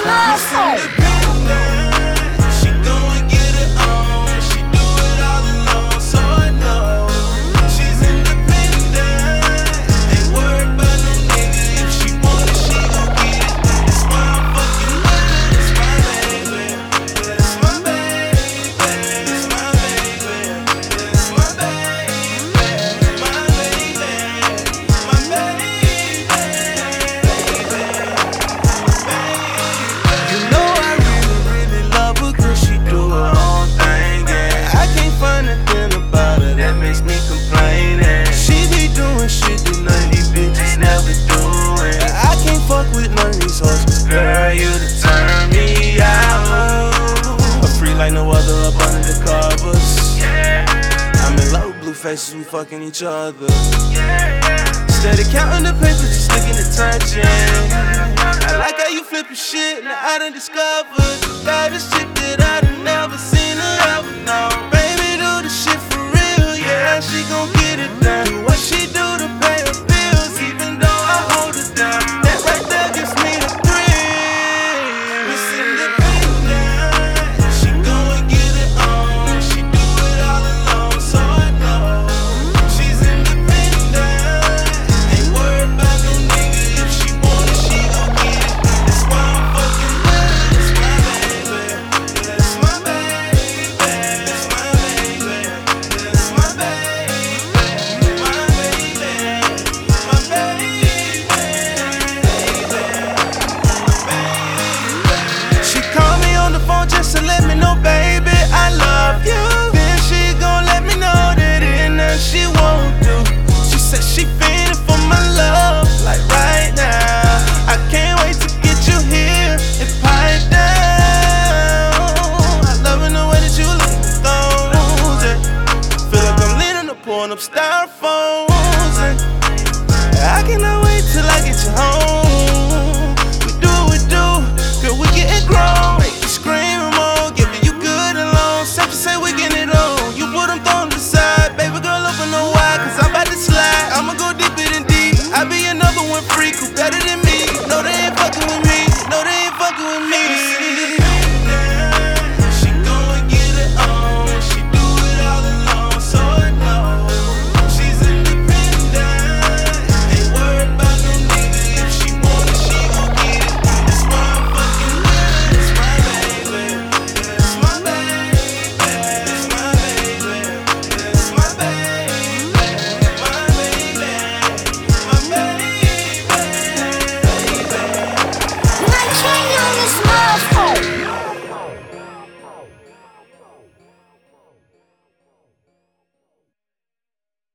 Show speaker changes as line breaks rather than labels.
Christmas!
faces, we fucking each other. Instead of counting the papers, just looking at touching. I like how you flipping shit, now I done discovered the baddest shit that I done never seen or ever known. Baby, do the shit for real, yeah, she gon' get it done. throwing up styrofoam.